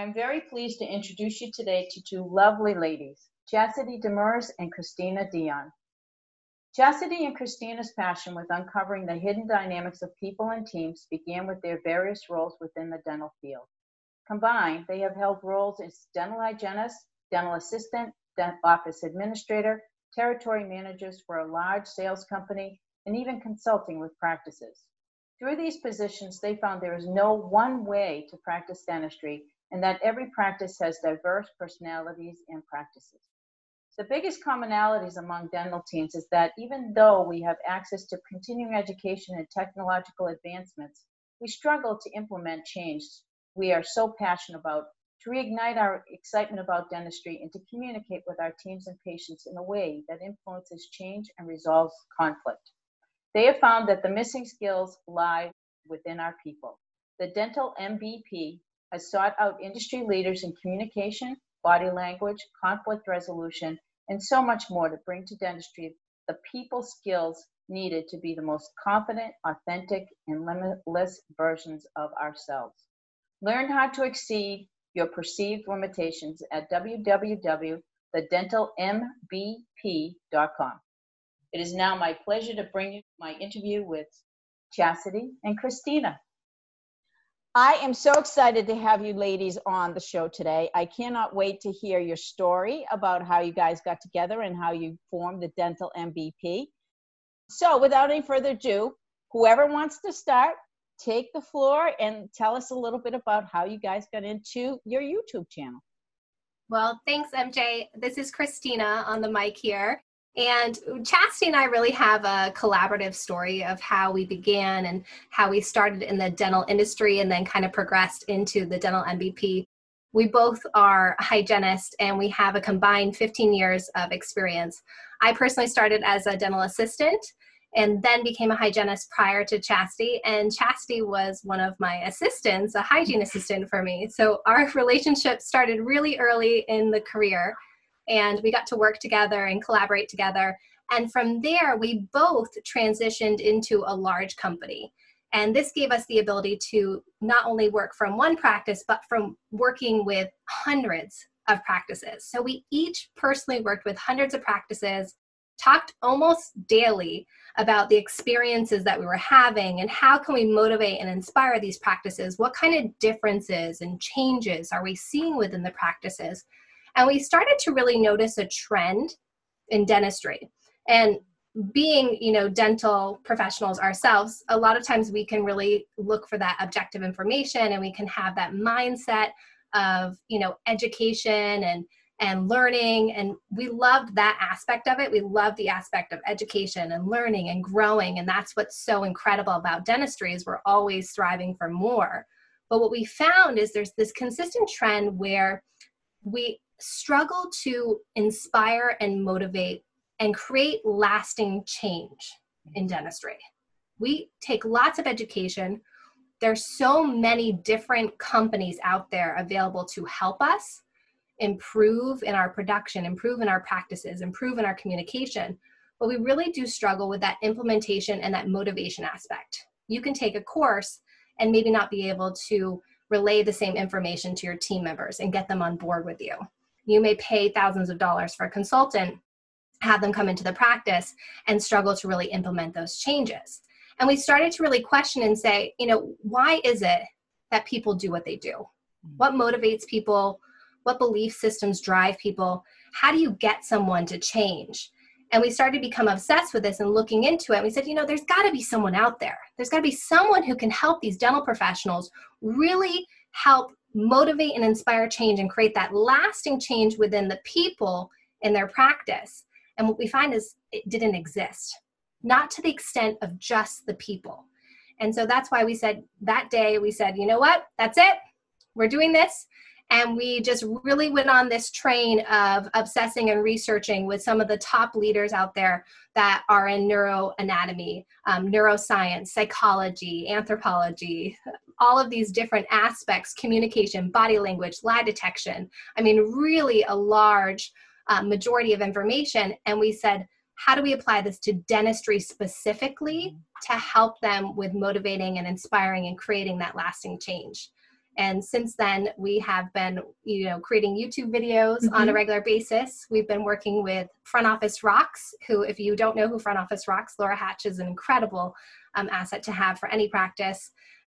I am very pleased to introduce you today to two lovely ladies, Chasity Demers and Kristina Dion. Chasity and Kristina's passion with uncovering the hidden dynamics of people and teams began with their various roles within the dental field. Combined, they have held roles as dental hygienist, dental assistant, dental office administrator, territory managers for a large sales company, and even consulting with practices. Through these positions, they found there is no one way to practice dentistry and that every practice has diverse personalities and practices. The biggest commonalities among dental teams is that even though we have access to continuing education and technological advancements, we struggle to implement change we are so passionate about, to reignite our excitement about dentistry and to communicate with our teams and patients in a way that influences change and resolves conflict. They have found that the missing skills lie within our people. The Dental MVP has sought out industry leaders in communication, body language, conflict resolution, and so much more to bring to dentistry the people skills needed to be the most confident, authentic, and limitless versions of ourselves. Learn how to exceed your perceived limitations at www.thedentalmbp.com. It is now my pleasure to bring you my interview with Chasity and Kristina. I am so excited to have you ladies on the show today. I cannot wait to hear your story about how you guys got together and how you formed the Dental MVP. So, without any further ado, whoever wants to start, take the floor and tell us a little bit about how you guys got into your YouTube channel. Well, thanks, MJ. This is Kristina on the mic here. And Chasity and I really have a collaborative story of how we began and how we started in the dental industry and then kind of progressed into the dental MVP. We both are hygienists and we have a combined 15 years of experience. I personally started as a dental assistant and then became a hygienist prior to Chasity. And Chasity was one of my assistants, a hygiene assistant for me. So our relationship started really early in the career, and we got to work together and collaborate together. And from there, we both transitioned into a large company. And this gave us the ability to not only work from one practice, but from working with hundreds of practices. So we each personally worked with hundreds of practices, talked almost daily about the experiences that we were having and how can we motivate and inspire these practices what kind of differences and changes are we seeing within the practices and we started to really notice a trend in dentistry. And being you know dental professionals ourselves a lot of times we can really look for that objective information and we can have that mindset of you know education and and learning. And we loved that aspect of it. We love the aspect of education and learning and growing. And that's what's so incredible about dentistry is we're always striving for more. But what we found is there's this consistent trend where we struggle to inspire and motivate and create lasting change in dentistry we take lots of education there's so many different companies out there available to help us improve in our production, improve in our practices, improve in our communication. But we really do struggle with that implementation and that motivation aspect. You can take a course and maybe not be able to relay the same information to your team members and get them on board with you. You may pay thousands of dollars for a consultant, have them come into the practice, and struggle to really implement those changes. And we started to really question and say, you know, why is it that people do what they do? Mm. What motivates people? what belief systems drive people how do you get someone to change and we started to become obsessed with this and looking into it and we said you know there's got to be someone out there there's got to be someone who can help these dental professionals really help motivate and inspire change and create that lasting change within the people in their practice. And what we find is it didn't exist not to the extent of just the people. And so that's why we said that day we said you know what? That's it. We're doing this And we just really went on this train of obsessing and researching with some of the top leaders out there that are in neuroanatomy, um, neuroscience, psychology, anthropology, all of these different aspects communication, body language, lie detection. I mean, really a large uh, majority of information. And we said, how do we apply this to dentistry specifically to help them with motivating and inspiring and creating that lasting change? And since then we have been you know creating youtube videos mm-hmm. on a mm-hmm. regular basis we've been working with front office rocks who if you don't know who front office rocks laura hatch is an incredible um, asset to have for any practice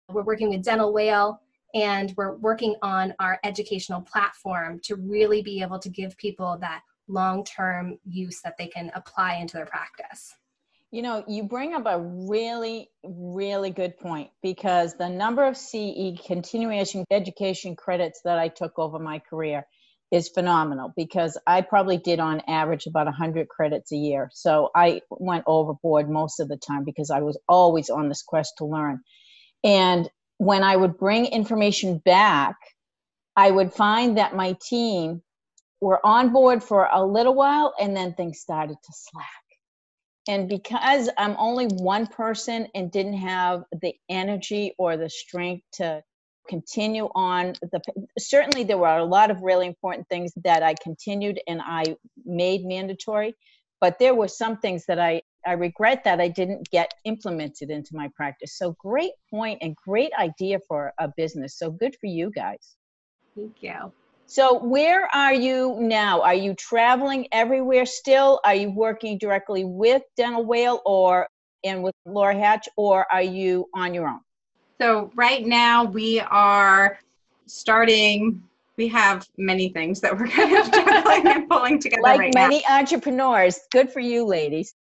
we're working with dental whale and we're working on our educational platform to really be able to give people that long-term use that they can apply into their practice you know, you bring up a really, really good point because the number of CE continuation education credits that I took over my career is phenomenal because I probably did on average about 100 credits a year. So I went overboard most of the time because I was always on this quest to learn. And when I would bring information back, I would find that my team were on board for a little while and then things started to slack and because i'm only one person and didn't have the energy or the strength to continue on the certainly there were a lot of really important things that i continued and i made mandatory but there were some things that i i regret that i didn't get implemented into my practice. So great point and great idea for a business. So good for you guys. Thank you so, where are you now? Are you traveling everywhere still? Are you working directly with Dental Whale or and with Laura Hatch, or are you on your own? So, right now we are starting. We have many things that we're kind of juggling and pulling together. Like right many now. entrepreneurs. Good for you, ladies.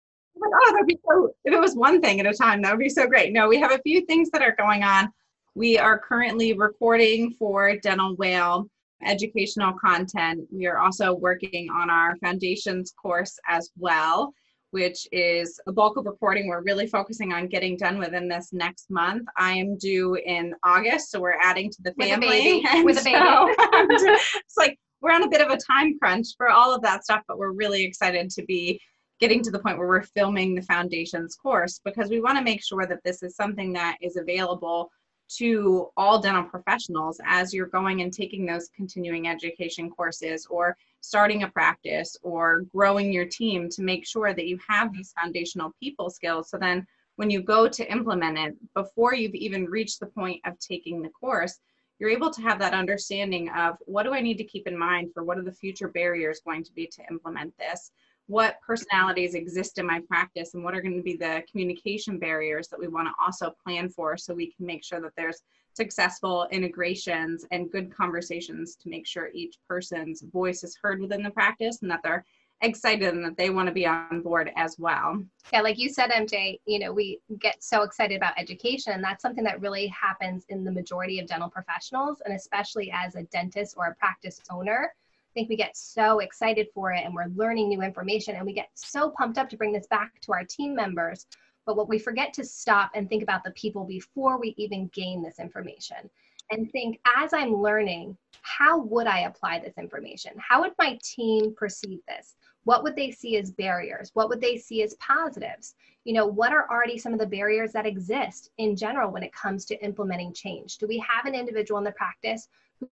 Oh, that'd be so. If it was one thing at a time, that would be so great. No, we have a few things that are going on. We are currently recording for Dental Whale educational content. We are also working on our foundations course as well, which is a bulk of reporting we're really focusing on getting done within this next month. I am due in August, so we're adding to the family. With a baby. So, it's like we're on a bit of a time crunch for all of that stuff, but we're really excited to be getting to the point where we're filming the foundations course because we want to make sure that this is something that is available to all dental professionals as you're going and taking those continuing education courses or starting a practice or growing your team to make sure that you have these foundational people skills. So then when you go to implement it, before you've even reached the point of taking the course, you're able to have that understanding of what do I need to keep in mind for what are the future barriers going to be to implement this? What personalities exist in my practice and what are going to be the communication barriers that we want to also plan for so we can make sure that there's successful integrations and good conversations to make sure each person's voice is heard within the practice and that they're excited and that they want to be on board as well. Yeah, like you said, MJ, you know, we get so excited about education. That's something that really happens in the majority of dental professionals, and especially as a dentist or a practice owner think we get so excited for it and we're learning new information and we get so pumped up to bring this back to our team members. But what we forget to stop and think about the people before we even gain this information and think as I'm learning, how would I apply this information? How would my team perceive this? What would they see as barriers? What would they see as positives? You know, what are already some of the barriers that exist in general when it comes to implementing change? Do we have an individual in the practice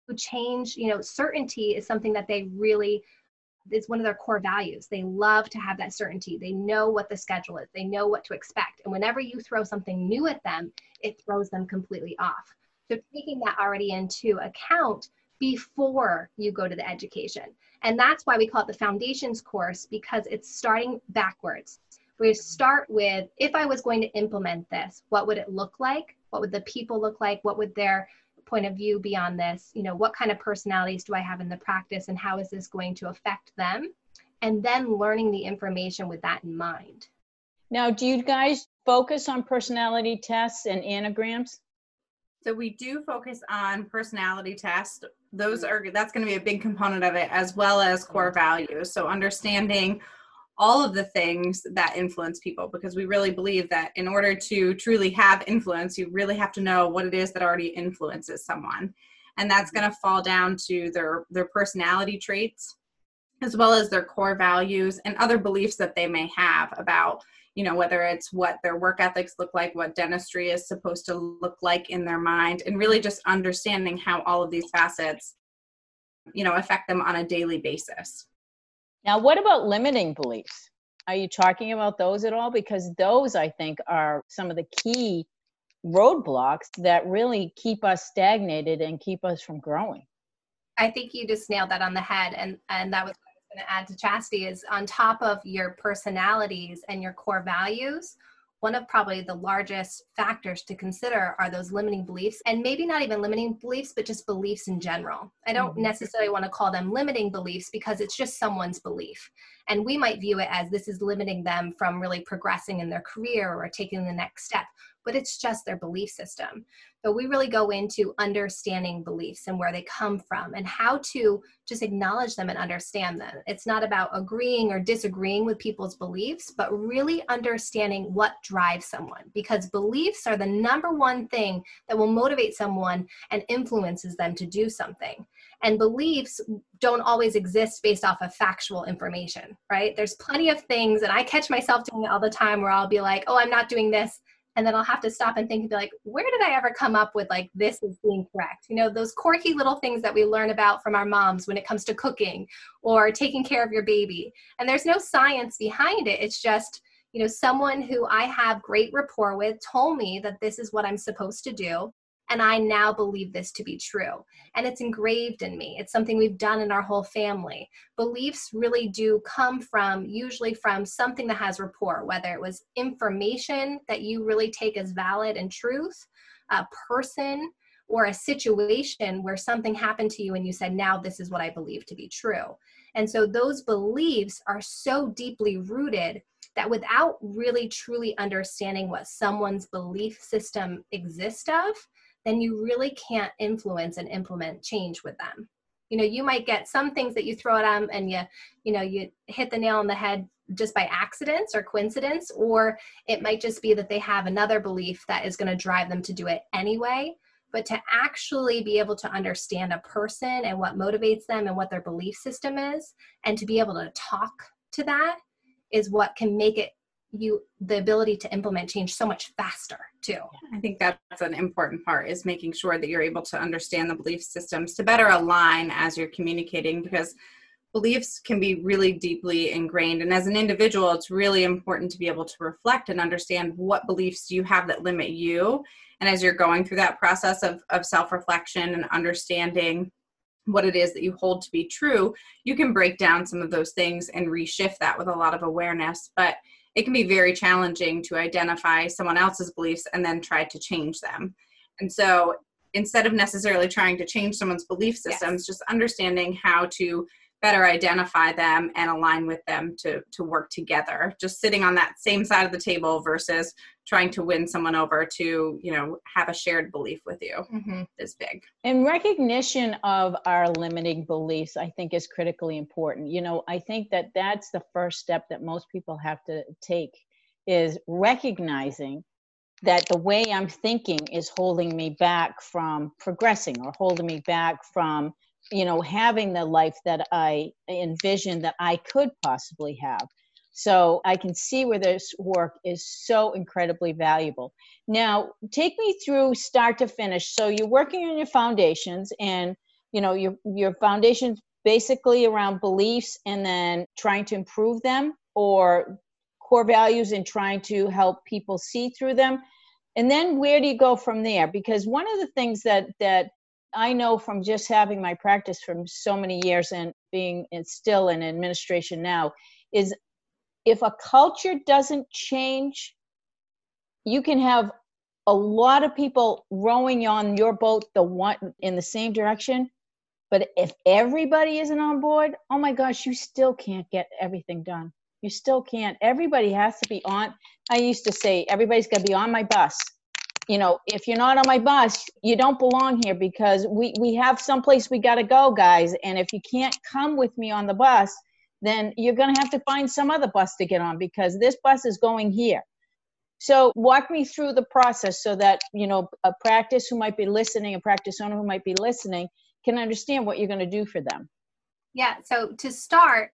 who change, you know, certainty is something that they really is one of their core values. They love to have that certainty. They know what the schedule is. They know what to expect. And whenever you throw something new at them, it throws them completely off. So taking that already into account before you go to the education. And that's why we call it the foundations course because it's starting backwards. We start with if I was going to implement this, what would it look like? What would the people look like? What would their point of view beyond this you know what kind of personalities do i have in the practice and how is this going to affect them? And then learning the information with that in mind. Now do you guys focus on personality tests and Enneagrams? So we do focus on personality tests. Those are that's going to be a big component of it as well as core values. So understanding all of the things that influence people because we really believe that in order to truly have influence, you really have to know what it is that already influences someone. and that's going to fall down to their their personality traits as well as their core values and other beliefs that they may have about you know whether it's what their work ethics look like what dentistry is supposed to look like in their mind and really just understanding how all of these facets you know affect them on a daily basis now what about limiting beliefs? Are you talking about those at all? Because those i think are some of the key roadblocks that really keep us stagnated and keep us from growing. I think you just nailed that on the head and and that was going to add to chasity is on top of your personalities and your core values one of probably the largest factors to consider are those limiting beliefs and maybe not even limiting beliefs but just beliefs in general i don't mm-hmm. necessarily want to call them limiting beliefs because it's just someone's belief and we might view it as this is limiting them from really progressing in their career or taking the next step but it's just their belief system. So we really go into understanding beliefs and where they come from and how to just acknowledge them and understand them. It's not about agreeing or disagreeing with people's beliefs, but really understanding what drives someone because beliefs are the number one thing that will motivate someone and influences them to do something. And beliefs don't always exist based off of factual information, right? There's plenty of things, and I catch myself doing it all the time where I'll be like, oh, I'm not doing this and then I'll have to stop and think and be like, where did I ever come up with like this is being correct? You know, those quirky little things that we learn about from our moms when it comes to cooking or taking care of your baby. And there's no science behind it. It's just, you know, someone who I have great rapport with told me that this is what I'm supposed to do and I now believe this to be true. And it's engraved in me. It's something we've done in our whole family. Beliefs really do come from, usually from something that has rapport, whether it was information that you really take as valid and truth, a person, or a situation where something happened to you and you said, now this is what I believe to be true. And so those beliefs are so deeply rooted that without really truly understanding what someone's belief system exists of, then you really can't influence and implement change with them. You know you might get some things that you throw at them and you you know you hit the nail on the head just by accidents or coincidence or it might just be that they have another belief that is going to drive them to do it anyway. But to actually be able to understand a person and what motivates them and what their belief system is and to be able to talk to that is what can make it you the ability to implement change so much faster too. I think that's an important part is making sure that you're able to understand the belief systems to better align as you're communicating because beliefs can be really deeply ingrained. And as an individual it's really important to be able to reflect and understand what beliefs you have that limit you. And as you're going through that process of, of self-reflection and understanding what it is that you hold to be true you can break down some of those things and reshift that with a lot of awareness. But it can be very challenging to identify someone else's beliefs and then try to change them. And so instead of necessarily trying to change someone's belief systems, yes. just understanding how to better identify them and align with them to to work together. Just sitting on that same side of the table versus trying to win someone over to you know have a shared belief with you mm-hmm. is big. And recognition of our limiting beliefs i think is critically important. You know i think that that's the first step that most people have to take is recognizing that the way i'm thinking is holding me back from progressing or holding me back from you know having the life that i envisioned that i could possibly have. So i can see where this work is so incredibly valuable. Now take me through start to finish. So you're working on your foundations and you know your your foundations basically around beliefs and then trying to improve them or core values and trying to help people see through them. And then where do you go from there? Because one of the things that that I know from just having my practice from so many years and being in, still in administration now is if a culture doesn't change, you can have a lot of people rowing on your boat the one in the same direction. But if everybody isn't on board, oh my gosh, you still can't get everything done. You still can't. Everybody has to be on. I used to say everybody's got to be on my bus you know if you're not on my bus you don't belong here because we we have someplace we got to go guys and if you can't come with me on the bus then you're going to have to find some other bus to get on because this bus is going here So walk me through the process so that, you know, a practice who might be listening, a practice owner who might be listening can understand what you're going to do for them. Yeah, so to start,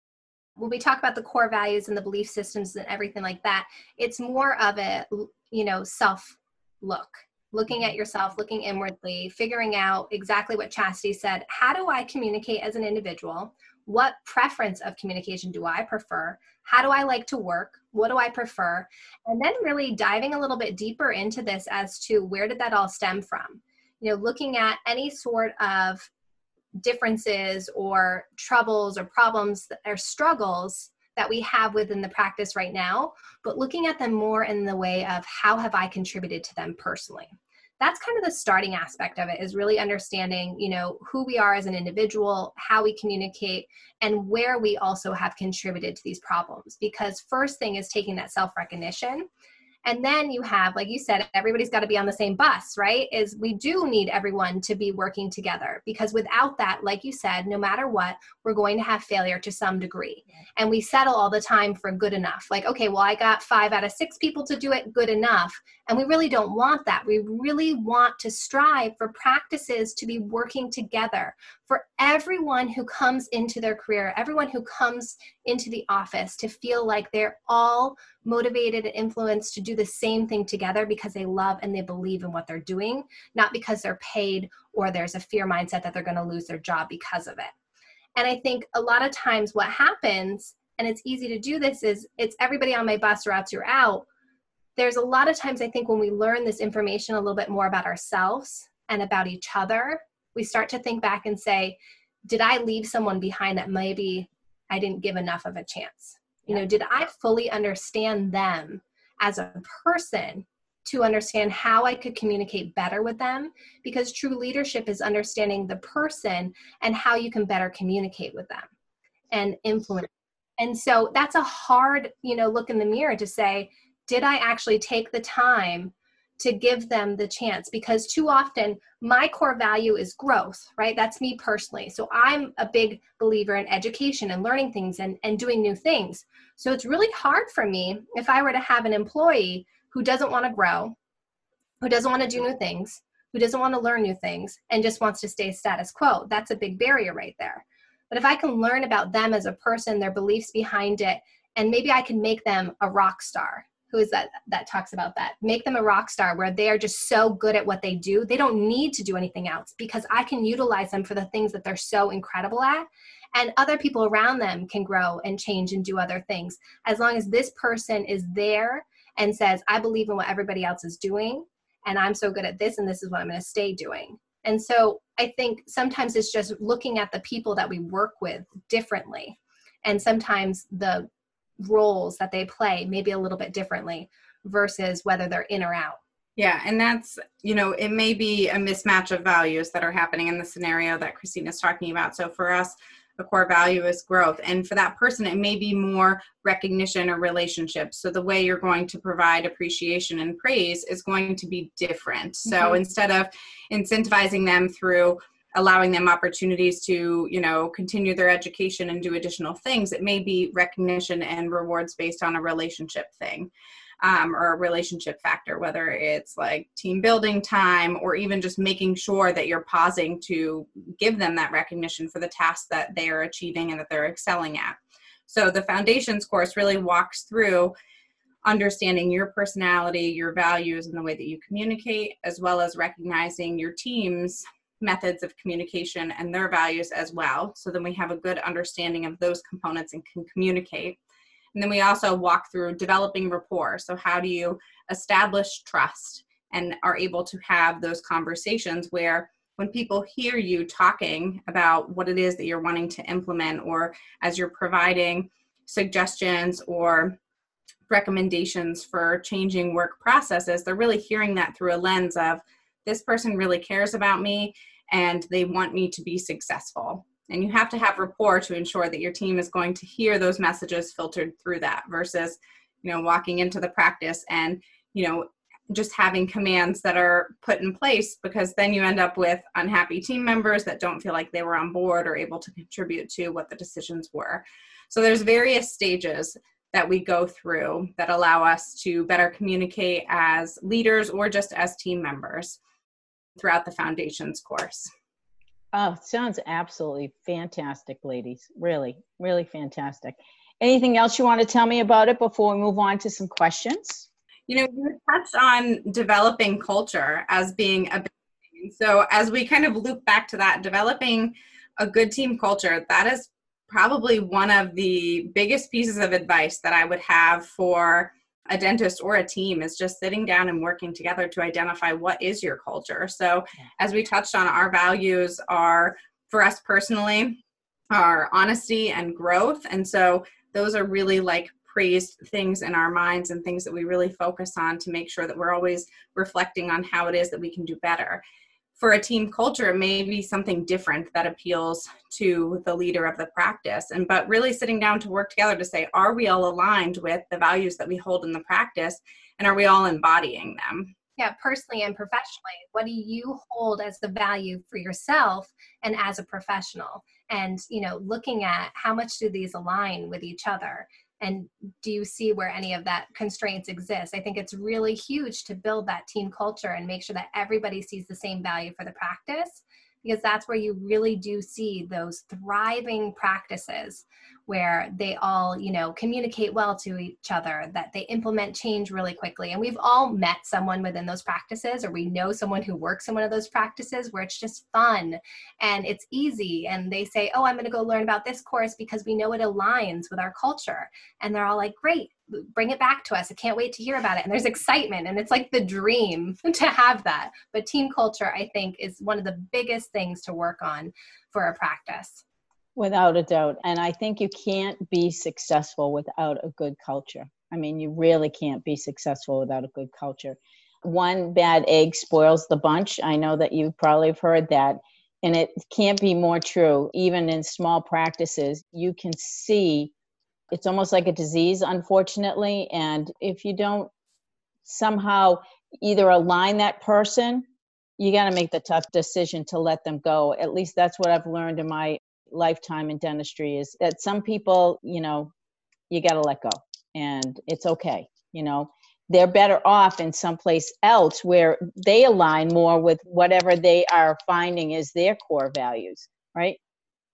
when we talk about the core values and the belief systems and everything like that, it's more of a, you know, self look, looking at yourself, looking inwardly, figuring out exactly what Chasity said. How do I communicate as an individual? What preference of communication do I prefer? How do I like to work? What do I prefer? And then really diving a little bit deeper into this as to where did that all stem from? You know, looking at any sort of differences or troubles or problems or struggles that we have within the practice right now, but looking at them more in the way of how have I contributed to them personally. That's kind of the starting aspect of it is really understanding, you know, who we are as an individual, how we communicate, and where we also have contributed to these problems. Because first thing is taking that self-recognition and then you have like you said everybody's got to be on the same bus right? Is we do need everyone to be working together because without that like you said no matter what we're going to have failure to some degree. And we settle all the time for good enough. Like okay well i got five out of six people to do it good enough. And we really don't want that. We really want to strive for practices to be working together for everyone who comes into their career everyone who comes into the office to feel like they're all motivated and influenced to do the same thing together because they love and they believe in what they're doing, not because they're paid or there's a fear mindset that they're going to lose their job because of it. And I think a lot of times what happens, and it's easy to do this, is it's everybody on my bus or out, you're out. There's a lot of times I think when we learn this information a little bit more about ourselves and about each other, we start to think back and say, did I leave someone behind that maybe I didn't give enough of a chance? You know, did I fully understand them as a person to understand how I could communicate better with them? Because true leadership is understanding the person and how you can better communicate with them and influence. And so that's a hard, you know, look in the mirror to say, did I actually take the time to give them the chance because too often my core value is growth right? That's me personally. So i'm a big believer in education and learning things and, and doing new things. So it's really hard for me if i were to have an employee who doesn't want to grow who doesn't want to do new things who doesn't want to learn new things and just wants to stay status quo that's a big barrier right there. But if i can learn about them as a person their beliefs behind it and maybe i can make them a rock star who is that that talks about that? Make them a rock star where they are just so good at what they do. They don't need to do anything else because i can utilize them for the things that they're so incredible at. And other people around them can grow and change and do other things. As long as this person is there and says i believe in what everybody else is doing and i'm so good at this and this is what i'm going to stay doing. And so i think sometimes it's just looking at the people that we work with differently. And sometimes the roles that they play maybe a little bit differently versus whether they're in or out. Yeah, and that's, you know, it may be a mismatch of values that are happening in the scenario that Kristina's talking about. So for us, the core value is growth. And for that person, it may be more recognition or relationships. So the way you're going to provide appreciation and praise is going to be different. So mm-hmm. instead of incentivizing them through allowing them opportunities to you know continue their education and do additional things it may be recognition and rewards based on a relationship thing um, or a relationship factor whether it's like team building time or even just making sure that you're pausing to give them that recognition for the tasks that they are achieving and that they're excelling at. So the foundations course really walks through understanding your personality your values and the way that you communicate as well as recognizing your team's methods of communication and their values as well. So then we have a good understanding of those components and can communicate. And then we also walk through developing rapport. So, how do you establish trust and are able to have those conversations where when people hear you talking about what it is that you're wanting to implement, or as you're providing suggestions or recommendations for changing work processes, they're really hearing that through a lens of this person really cares about me and they want me to be successful. And you have to have rapport to ensure that your team is going to hear those messages filtered through that versus, you know, walking into the practice and, you know, just having commands that are put in place because then you end up with unhappy team members that don't feel like they were on board or able to contribute to what the decisions were. So there's various stages that we go through that allow us to better communicate as leaders or just as team members throughout the foundation's course. Oh, sounds absolutely fantastic, ladies. Really, really fantastic. Anything else you want to tell me about it before we move on to some questions? You know, you touched on developing culture as being a big thing. So, as we kind of loop back to that, developing a good team culture, that is probably one of the biggest pieces of advice that I would have for a dentist or a team is just sitting down and working together to identify what is your culture. So, as we touched on, our values are for us personally, are honesty and growth. And so, those are really like praised things in our minds and things that we really focus on to make sure that we're always reflecting on how it is that we can do better. For a team culture, it may be something different that appeals to the leader of the practice. And but really sitting down to work together to say, are we all aligned with the values that we hold in the practice and are we all embodying them? yeah personally and professionally what do you hold as the value for yourself and as a professional and you know looking at how much do these align with each other and do you see where any of that constraints exist? I think it's really huge to build that team culture and make sure that everybody sees the same value for the practice because that's where you really do see those thriving practices where they all you know communicate well to each other that they implement change really quickly. And we've all met someone within those practices or we know someone who works in one of those practices where it's just fun and it's easy. And they say oh i'm going to go learn about this course because we know it aligns with our culture. And they're all like great bring it back to us. I can't wait to hear about it. And there's excitement, and it's like the dream to have that. But team culture, I think, is one of the biggest things to work on for a practice. Without a doubt. And I think you can't be successful without a good culture. I mean, you really can't be successful without a good culture. One bad egg spoils the bunch. I know that you probably have heard that. And it can't be more true. Even in small practices, you can see it's almost like a disease, unfortunately. And if you don't somehow either align that person, you got to make the tough decision to let them go. At least that's what I've learned in my lifetime in dentistry is that some people, you know, you got to let go and it's okay. You know, they're better off in someplace else where they align more with whatever they are finding is their core values, right?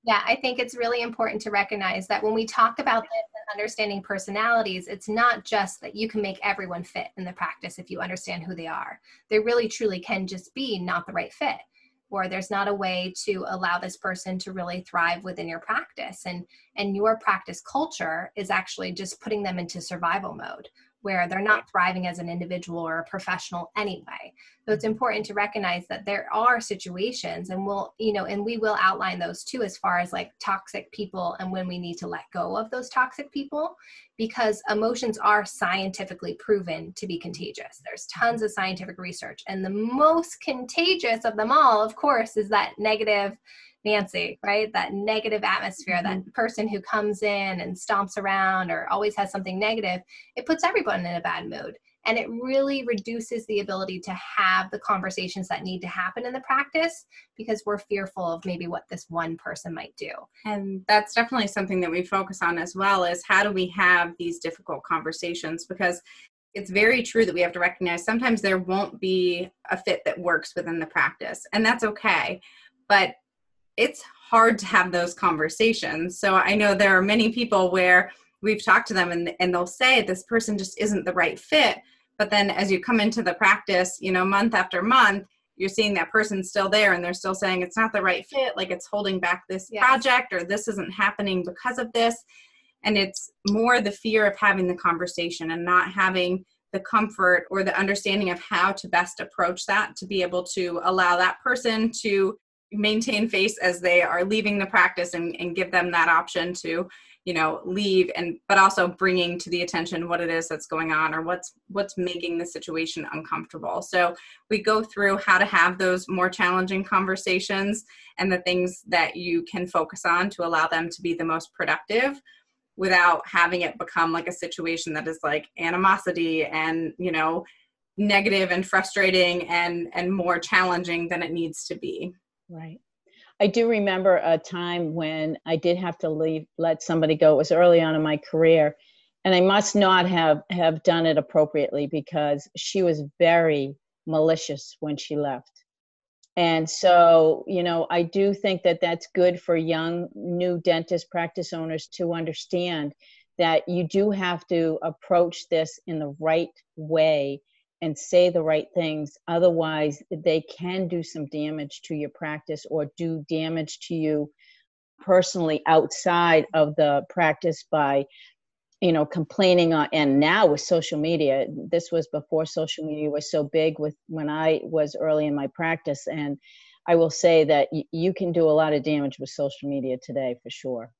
Yeah, I think it's really important to recognize that when we talk about this and understanding personalities, it's not just that you can make everyone fit in the practice if you understand who they are. They really truly can just be not the right fit or there's not a way to allow this person to really thrive within your practice and and your practice culture is actually just putting them into survival mode where they're not thriving as an individual or a professional anyway. So it's important to recognize that there are situations and we'll, you know, and we will outline those too as far as like toxic people and when we need to let go of those toxic people because emotions are scientifically proven to be contagious. There's tons of scientific research and the most contagious of them all, of course, is that negative Nancy, right? That negative atmosphere, mm-hmm. that person who comes in and stomps around or always has something negative, it puts everyone in a bad mood. And it really reduces the ability to have the conversations that need to happen in the practice because we're fearful of maybe what this one person might do. And that's definitely something that we focus on as well is how do we have these difficult conversations because it's very true that we have to recognize sometimes there won't be a fit that works within the practice and that's okay but it's hard to have those conversations. So I know there are many people where we've talked to them and, and they'll say this person just isn't the right fit. But then as you come into the practice, you know, month after month, you're seeing that person still there and they're still saying it's not the right fit, like it's holding back this yes. project or this isn't happening because of this. And it's more the fear of having the conversation and not having the comfort or the understanding of how to best approach that to be able to allow that person to maintain face as they are leaving the practice and, and give them that option to you know leave and but also bringing to the attention what it is that's going on or what's what's making the situation uncomfortable. So we go through how to have those more challenging conversations and the things that you can focus on to allow them to be the most productive without having it become like a situation that is like animosity and you know negative and frustrating and and more challenging than it needs to be Right. I do remember a time when I did have to leave, let somebody go. It was early on in my career. and I must not have have done it appropriately because she was very malicious when she left. And so, you know, I do think that that's good for young new dentist practice owners to understand that you do have to approach this in the right way and say the right things. Otherwise, they can do some damage to your practice or do damage to you personally outside of the practice by you know complaining on and now with social media this was before social media was so big with when i was early in my practice and i will say that y- you can do a lot of damage with social media today for sure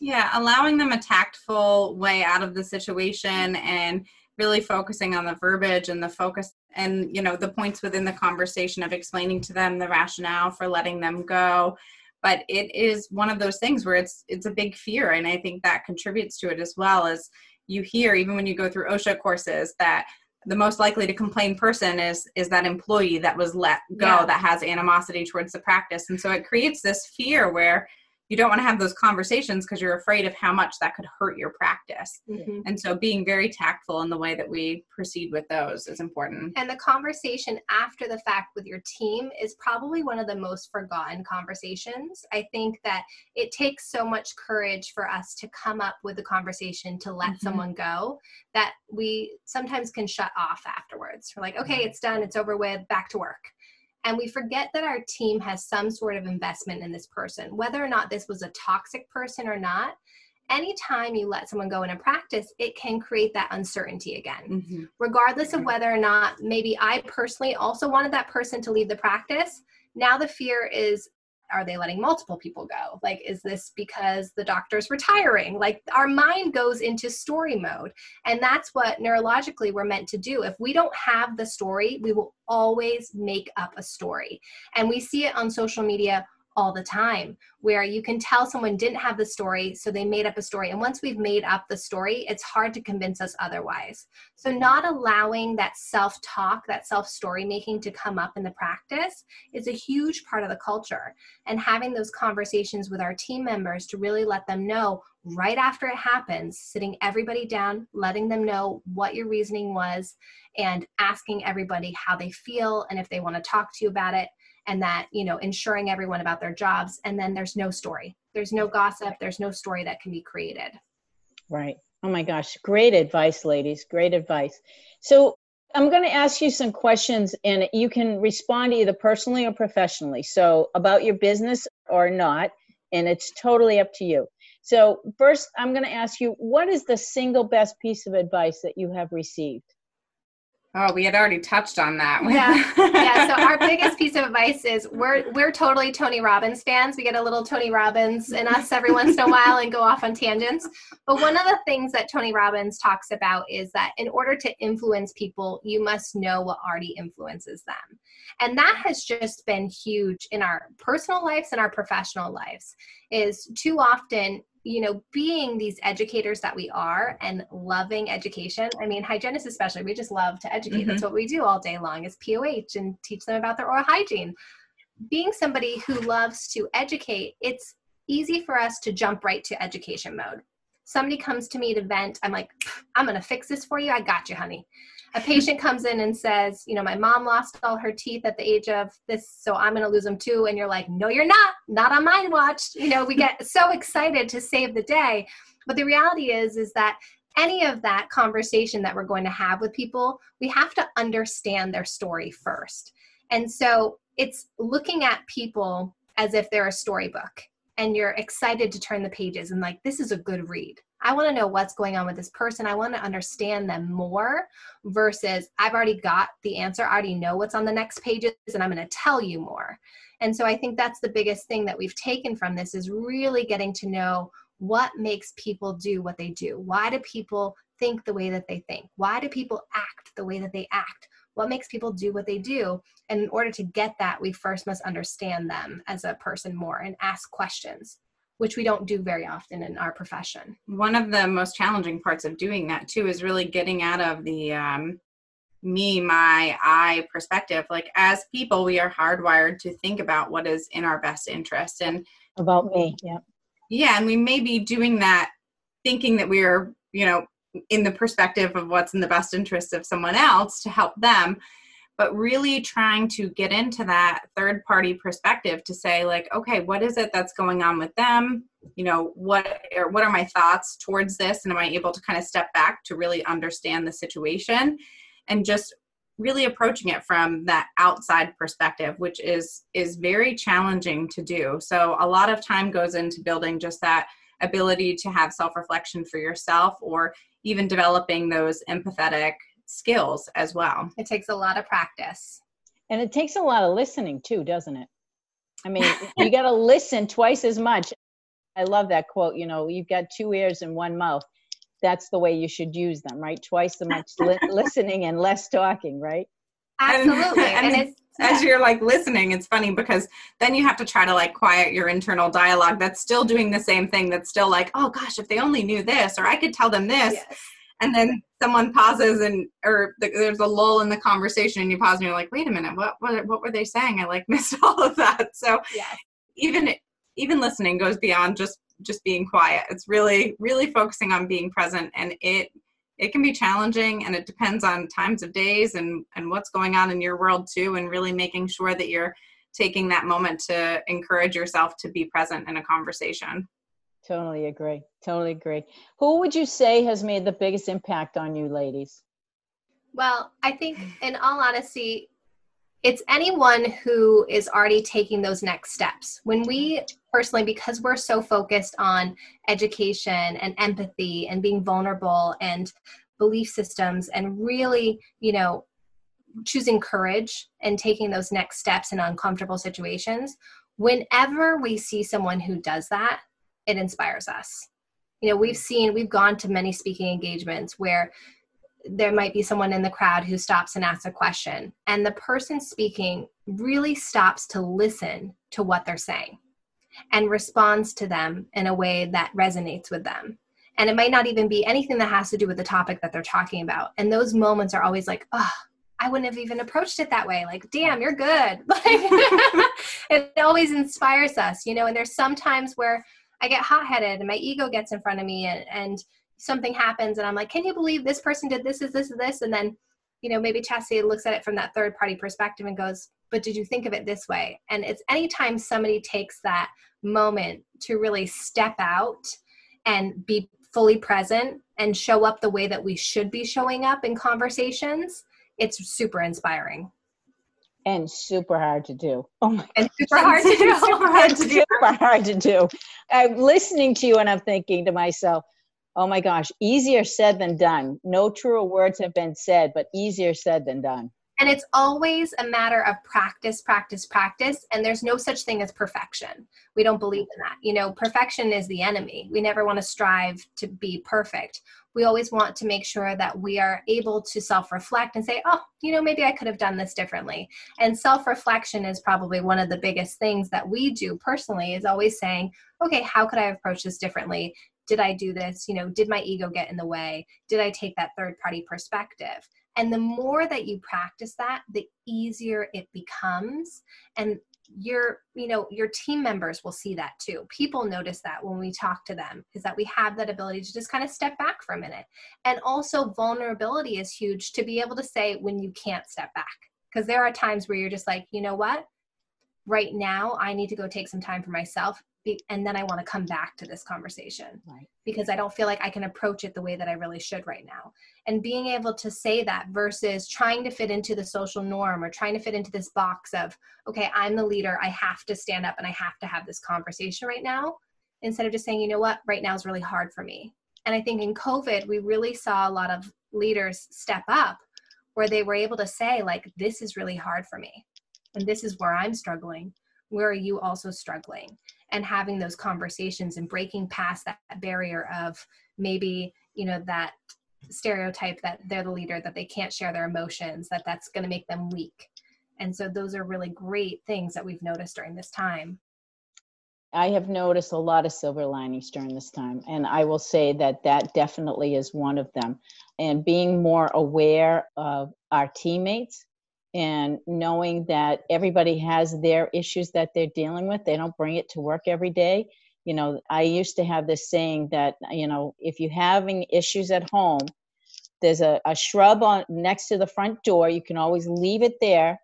yeah allowing them a tactful way out of the situation and really focusing on the verbiage and the focus and you know the points within the conversation of explaining to them the rationale for letting them go but it is one of those things where it's it's a big fear and i think that contributes to it as well as you hear even when you go through osha courses that the most likely to complain person is is that employee that was let go yeah. that has animosity towards the practice and so it creates this fear where you don't want to have those conversations because you're afraid of how much that could hurt your practice. Mm-hmm. And so being very tactful in the way that we proceed with those is important. And the conversation after the fact with your team is probably one of the most forgotten conversations. I think that it takes so much courage for us to come up with a conversation to let mm-hmm. someone go that we sometimes can shut off afterwards. We're like, okay, it's done, it's over with, back to work and we forget that our team has some sort of investment in this person whether or not this was a toxic person or not. Anytime you let someone go in a practice it can create that uncertainty again. Mm-hmm. regardless of whether or not maybe i personally also wanted that person to leave the practice. Now the fear is are they letting multiple people go? Like is this because the doctor's retiring? Like our mind goes into story mode. And that's what neurologically we're meant to do. If we don't have the story we will always make up a story. And we see it on social media all the time where you can tell someone didn't have the story so they made up a story. And once we've made up the story it's hard to convince us otherwise. So not allowing that self-talk that self-story making to come up in the practice is a huge part of the culture. And having those conversations with our team members to really let them know right after it happens sitting everybody down letting them know what your reasoning was and asking everybody how they feel and if they want to talk to you about it and that you know ensuring everyone about their jobs and then there's no story. There's no gossip. There's no story that can be created. Right. Oh my gosh. Great advice ladies. Great advice. So i'm going to ask you some questions and you can respond either personally or professionally. So about your business or not and it's totally up to you. So first i'm going to ask you what is the single best piece of advice that you have received Oh, we had already touched on that. yeah, yeah. So our biggest piece of advice is we're we're totally Tony Robbins fans. We get a little Tony Robbins in us every once in a while and go off on tangents. But one of the things that Tony Robbins talks about is that in order to influence people, you must know what already influences them, and that has just been huge in our personal lives and our professional lives. Is too often you know, being these educators that we are and loving education. I mean, hygienists especially, we just love to educate. Mm-hmm. That's what we do all day long is POH and teach them about their oral hygiene. Being somebody who loves to educate, it's easy for us to jump right to education mode. Somebody comes to me to vent, I'm like, I'm gonna fix this for you. I got you, honey a patient comes in and says, you know, my mom lost all her teeth at the age of this, so I'm going to lose them too. And you're like, no, you're not, not on my watch. You know, we get so excited to save the day. But the reality is, is that any of that conversation that we're going to have with people, we have to understand their story first. And so it's looking at people as if they're a storybook and you're excited to turn the pages and like, this is a good read. I want to know what's going on with this person. I want to understand them more versus I've already got the answer. I already know what's on the next pages and I'm going to tell you more. And so I think that's the biggest thing that we've taken from this is really getting to know what makes people do what they do. Why do people think the way that they think? Why do people act the way that they act? What makes people do what they do? And in order to get that, we first must understand them as a person more and ask questions which we don't do very often in our profession. One of the most challenging parts of doing that too is really getting out of the um, me, my, I perspective. Like as people, we are hardwired to think about what is in our best interest and about me. Yeah. Yeah, and we may be doing that thinking that we are, you know, in the perspective of what's in the best interest of someone else to help them but really trying to get into that third party perspective to say like okay what is it that's going on with them? You know what are what are my thoughts towards this? And am i able to kind of step back to really understand the situation? And just really approaching it from that outside perspective which is is very challenging to do. So a lot of time goes into building just that ability to have self reflection for yourself or even developing those empathetic skills as well. It takes a lot of practice. And it takes a lot of listening too, doesn't it? I mean, you got to listen twice as much. I love that quote, you know, you've got two ears and one mouth. That's the way you should use them, right? Twice as much li- listening and less talking, right? Absolutely. And, and, and as you're like listening, it's funny because then you have to try to like quiet your internal dialogue that's still doing the same thing, that's still like, oh gosh, if they only knew this, or I could tell them this. Yes and then someone pauses and or the, there's a lull in the conversation and you pause and you're like wait a minute what what, what were they saying? I like missed all of that. So yes. even even listening goes beyond just just being quiet. It's really really focusing on being present and it it can be challenging and it depends on times of days and and what's going on in your world too and really making sure that you're taking that moment to encourage yourself to be present in a conversation Totally agree. Totally agree. Who would you say has made the biggest impact on you, ladies? Well, I think, in all honesty, it's anyone who is already taking those next steps. When we personally, because we're so focused on education and empathy and being vulnerable and belief systems and really, you know, choosing courage and taking those next steps in uncomfortable situations, whenever we see someone who does that, it inspires us. You know, we've seen, we've gone to many speaking engagements where there might be someone in the crowd who stops and asks a question, and the person speaking really stops to listen to what they're saying and responds to them in a way that resonates with them. And it might not even be anything that has to do with the topic that they're talking about. And those moments are always like, oh, I wouldn't have even approached it that way. Like, damn, you're good. Like, it always inspires us, you know. And there's sometimes where I get hot headed and my ego gets in front of me and, and something happens and I'm like, can you believe this person did this, is this, is this? And then, you know, maybe Chasity looks at it from that third party perspective and goes, but did you think of it this way? And it's anytime somebody takes that moment to really step out and be fully present and show up the way that we should be showing up in conversations, it's super inspiring and super hard to do. Oh my and super hard to do. super hard to do. super hard to do. I'm listening to you and I'm thinking to myself, oh my gosh, easier said than done. No truer words have been said, but easier said than done. And it's always a matter of practice, practice, practice. And there's no such thing as perfection. We don't believe in that. You know, perfection is the enemy. We never want to strive to be perfect. We always want to make sure that we are able to self reflect and say, oh, you know, maybe I could have done this differently. And self reflection is probably one of the biggest things that we do personally, is always saying, okay, how could I approach this differently? Did I do this? You know, did my ego get in the way? Did I take that third party perspective? And the more that you practice that, the easier it becomes. And your you know your team members will see that too. People notice that when we talk to them is that we have that ability to just kind of step back for a minute. And also vulnerability is huge to be able to say when you can't step back. Because there are times where you're just like you know what? Right now i need to go take some time for myself and then I want to come back to this conversation right. because I don't feel like I can approach it the way that I really should right now. And being able to say that versus trying to fit into the social norm or trying to fit into this box of, okay, I'm the leader, I have to stand up and I have to have this conversation right now, instead of just saying, you know what, right now is really hard for me. And I think in COVID, we really saw a lot of leaders step up where they were able to say, like, this is really hard for me. And this is where I'm struggling. Where are you also struggling? And having those conversations and breaking past that barrier of maybe you know that stereotype that they're the leader that they can't share their emotions that that's going to make them weak. And so those are really great things that we've noticed during this time. I have noticed a lot of silver linings during this time and i will say that that definitely is one of them. And being more aware of our teammates and knowing that everybody has their issues that they're dealing with they don't bring it to work every day you know, I used to have this saying that, you know, if you're having issues at home, there's a, a shrub on next to the front door. You can always leave it there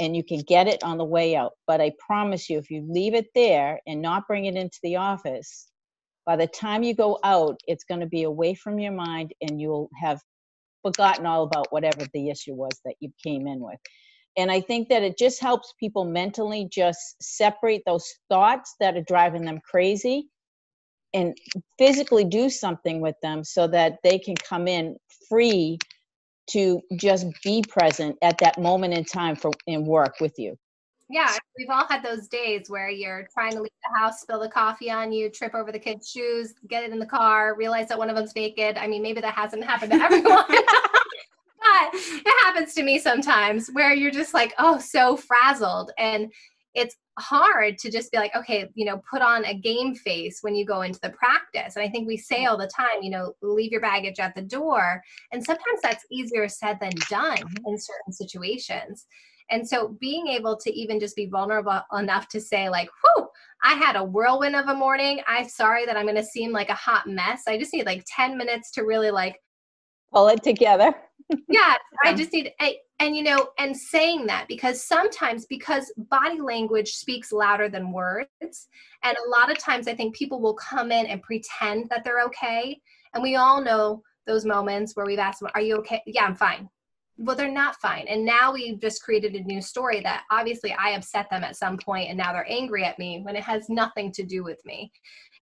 and you can get it on the way out. But I promise you, if you leave it there and not bring it into the office, by the time you go out, it's going to be away from your mind and you'll have forgotten all about whatever the issue was that you came in with. And I think that it just helps people mentally just separate those thoughts that are driving them crazy and physically do something with them so that they can come in free to just be present at that moment in time for and work with you. Yeah, we've all had those days where you're trying to leave the house, spill the coffee on you, trip over the kids' shoes, get it in the car, realize that one of them's naked. I mean, maybe that hasn't happened to everyone. but it happens to me sometimes where you're just like, oh, so frazzled. And it's hard to just be like, okay, you know, put on a game face when you go into the practice. And I think we say all the time, you know, leave your baggage at the door. And sometimes that's easier said than done mm-hmm. in certain situations. And so being able to even just be vulnerable enough to say, like, whew, I had a whirlwind of a morning. I'm sorry that I'm going to seem like a hot mess. I just need like 10 minutes to really like pull it together. yeah, I just need, and you know and saying that because sometimes because body language speaks louder than words and a lot of times i think people will come in and pretend that they're okay and we all know those moments where we've asked them are you okay yeah i'm fine well they're not fine and now we've just created a new story that obviously i upset them at some point and now they're angry at me when it has nothing to do with me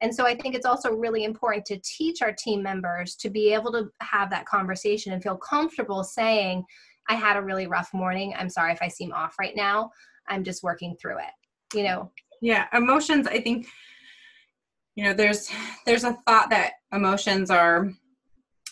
and so i think it's also really important to teach our team members to be able to have that conversation and feel comfortable saying I had a really rough morning. I'm sorry if I seem off right now. I'm just working through it. You know. Yeah, emotions. I think you know there's there's a thought that emotions are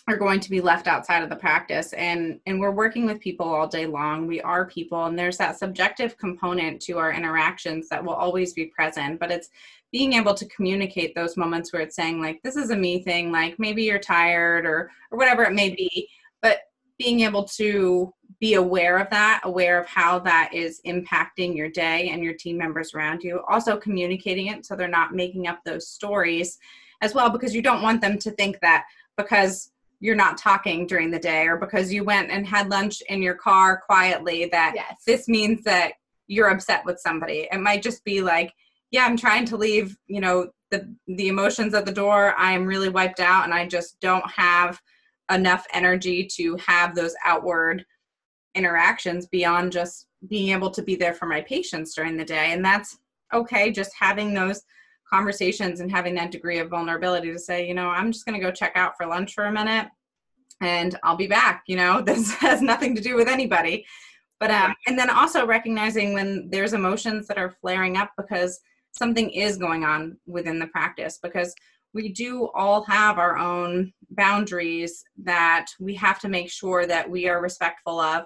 are going to be left outside of the practice. And and we're working with people all day long. We are people and there's that subjective component to our interactions that will always be present. But it's being able to communicate those moments where it's saying like this is a me thing. Like maybe you're tired or or whatever it may be. But being able to be aware of that, aware of how that is impacting your day and your team members around you. Also, communicating it so they're not making up those stories as well, because you don't want them to think that because you're not talking during the day or because you went and had lunch in your car quietly that yes. this means that you're upset with somebody. It might just be like, yeah, I'm trying to leave, you know, the the emotions at the door. I'm really wiped out and I just don't have enough energy to have those outward interactions beyond just being able to be there for my patients during the day and that's okay just having those conversations and having that degree of vulnerability to say you know i'm just going to go check out for lunch for a minute and i'll be back you know this has nothing to do with anybody. But um and then also recognizing when there's emotions that are flaring up because something is going on within the practice because we do all have our own boundaries that we have to make sure that we are respectful of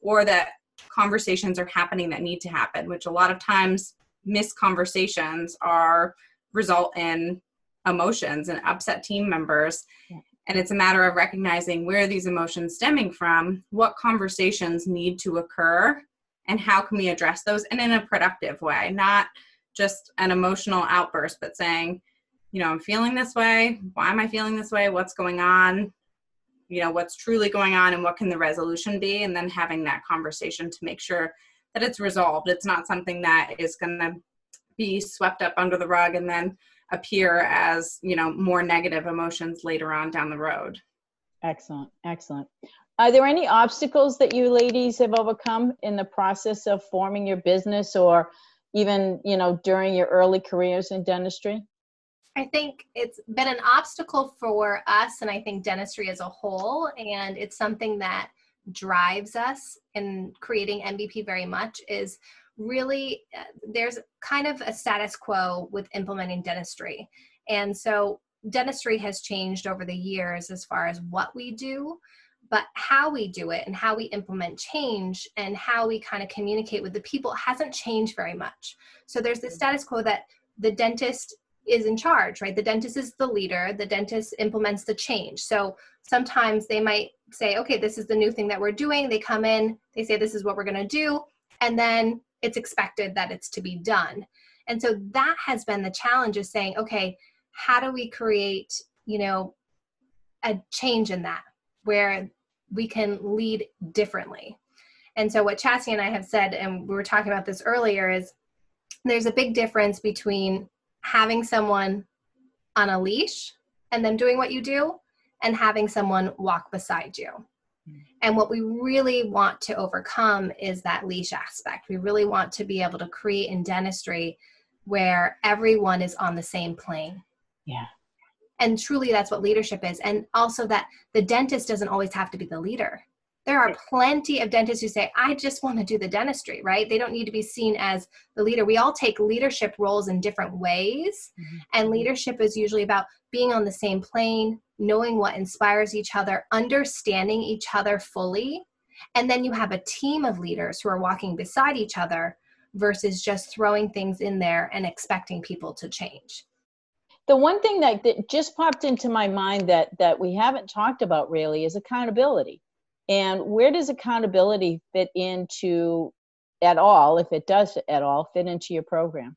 or that conversations are happening that need to happen which a lot of times missed conversations are result in emotions and upset team members yeah. and it's a matter of recognizing where these emotions stemming from what conversations need to occur and how can we address those and in a productive way not just an emotional outburst but saying you know, I'm feeling this way. Why am I feeling this way? What's going on? You know, what's truly going on and what can the resolution be? And then having that conversation to make sure that it's resolved. It's not something that is going to be swept up under the rug and then appear as, you know, more negative emotions later on down the road. Excellent. Excellent. Are there any obstacles that you ladies have overcome in the process of forming your business or even, you know, during your early careers in dentistry? I think it's been an obstacle for us and I think dentistry as a whole. And it's something that drives us in creating MVP very much is really uh, there's kind of a status quo with implementing dentistry. And so dentistry has changed over the years as far as what we do, but how we do it and how we implement change and how we kind of communicate with the people hasn't changed very much. So there's the status quo that the dentist is in charge, right? The dentist is the leader, the dentist implements the change. So sometimes they might say, okay, this is the new thing that we're doing. They come in, they say, this is what we're going to do. And then it's expected that it's to be done. And so that has been the challenge of saying, okay, how do we create, you know, a change in that where we can lead differently? And so what Chasity and I have said, and we were talking about this earlier, is there's a big difference between having someone on a leash and them doing what you do and having someone walk beside you. Hmm. And what we really want to overcome is that leash aspect. We really want to be able to create in dentistry where everyone is on the same plane. Yeah. And truly, that's what leadership is. And also, that the dentist doesn't always have to be the leader. There are plenty of dentists who say, I just want to do the dentistry, right? They don't need to be seen as the leader. We all take leadership roles in different ways. Mm-hmm. And leadership is usually about being on the same plane, knowing what inspires each other, understanding each other fully. And then you have a team of leaders who are walking beside each other versus just throwing things in there and expecting people to change. The one thing that, that just popped into my mind that that we haven't talked about really is accountability. And where does accountability fit into at all, if it does at all, fit into your program?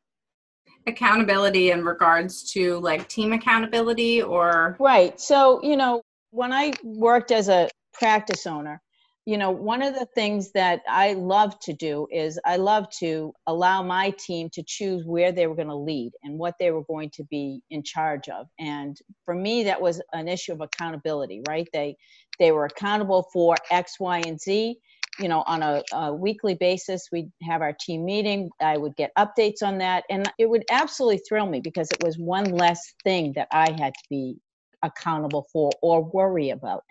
accountability in regards to like team accountability or right so you know when i worked as a practice owner you know one of the things that i love to do is i love to allow my team to choose where they were going to lead and what they were going to be in charge of. And for me that was an issue of accountability right? They they were accountable for x y and z. You know on a, a, weekly basis we'd have our team meeting. I would get updates on that. And it would absolutely thrill me because it was one less thing that i had to be accountable for or worry about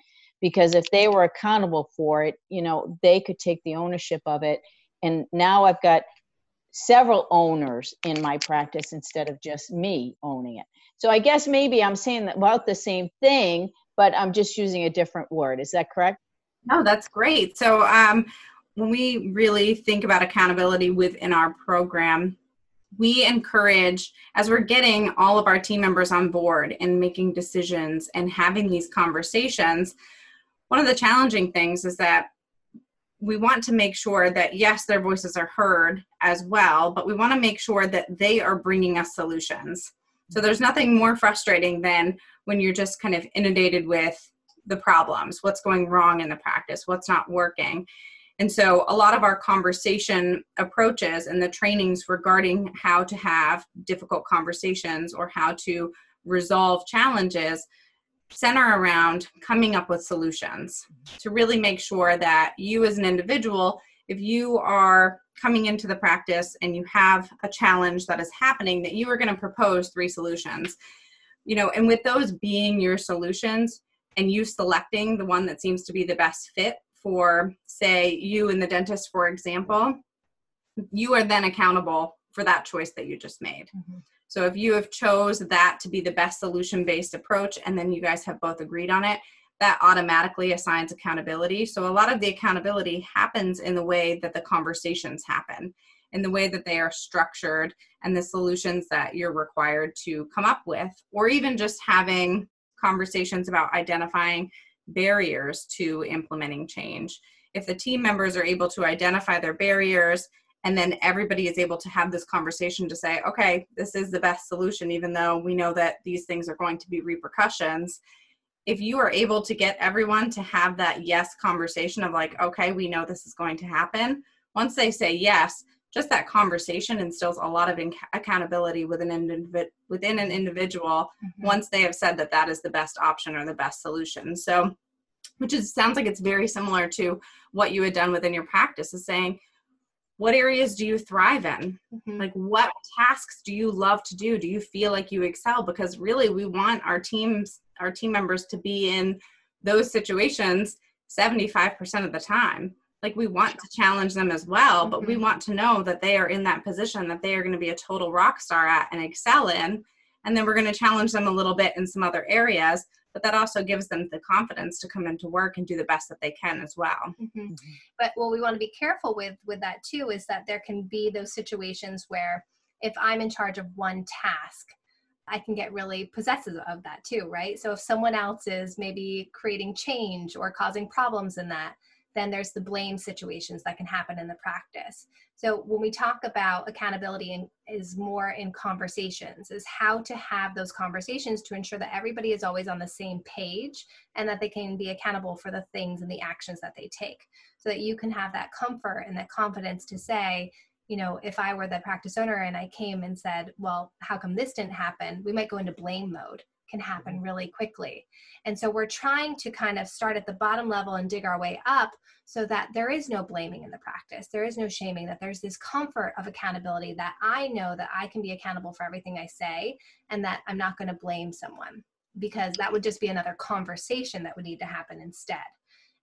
because if they were accountable for it you know they could take the ownership of it. And now i've got several owners in my practice instead of just me owning it. So i guess maybe i'm saying about the same thing but i'm just using a different word. Is that correct? No, that's great. So, um, when we really think about accountability within our program, we encourage, as we're getting all of our team members on board and making decisions and having these conversations, one of the challenging things is that we want to make sure that yes their voices are heard as well but we want to make sure that they are bringing us solutions so there's nothing more frustrating than when you're just kind of inundated with the problems, what's going wrong in the practice, what's not working. And so, a lot of our conversation approaches and the trainings regarding how to have difficult conversations or how to resolve challenges center around coming up with solutions to really make sure that you, as an individual, if you are coming into the practice and you have a challenge that is happening, that you are going to propose three solutions. You know, and with those being your solutions, and you selecting the one that seems to be the best fit for say you and the dentist for example you are then accountable for that choice that you just made mm-hmm. So if you have chose that to be the best solution based approach and then you guys have both agreed on it that automatically assigns accountability so a lot of the accountability happens in the way that the conversations happen in the way that they are structured and the solutions that you're required to come up with or even just having conversations about identifying barriers to implementing change. If the team members are able to identify their barriers and then everybody is able to have this conversation to say, okay, this is the best solution, even though we know that these things are going to be repercussions. If you are able to get everyone to have that yes conversation of like, okay, we know this is going to happen, once they say yes, just that conversation instills a lot of inc- accountability within an, individ- within an individual mm-hmm. once they have said that that is the best option or the best solution so which is sounds like it's very similar to what you had done within your practice is saying what areas do you thrive in? Mm-hmm. like what tasks do you love to do? Do you feel like you excel? Because really we want our teams our team members to be in those situations 75% of the time. Like we want to challenge them as well but mm-hmm. we want to know that they are in that position that they are going to be a total rock star at and excel in and then we're going to challenge them a little bit in some other areas but that also gives them the confidence to come into work and do the best that they can as well mm-hmm. Mm-hmm. but what we want to be careful with with that too is that there can be those situations where if i'm in charge of one task I can get really possessive of that too, right? So if someone else is maybe creating change or causing problems in that, then there's the blame situations that can happen in the practice. So when we talk about accountability and is more in conversations, is how to have those conversations to ensure that everybody is always on the same page and that they can be accountable for the things and the actions that they take. So that you can have that comfort and that confidence to say, you know, if I were the practice owner and I came and said, well, how come this didn't happen? We might go into blame mode can happen mm-hmm. really quickly. And so we're trying to kind of start at the bottom level and dig our way up so that there is no blaming in the practice. There is no shaming, that there's this comfort of accountability that I know that I can be accountable for everything I say and that I'm not going to blame someone because that would just be another conversation that would need to happen instead.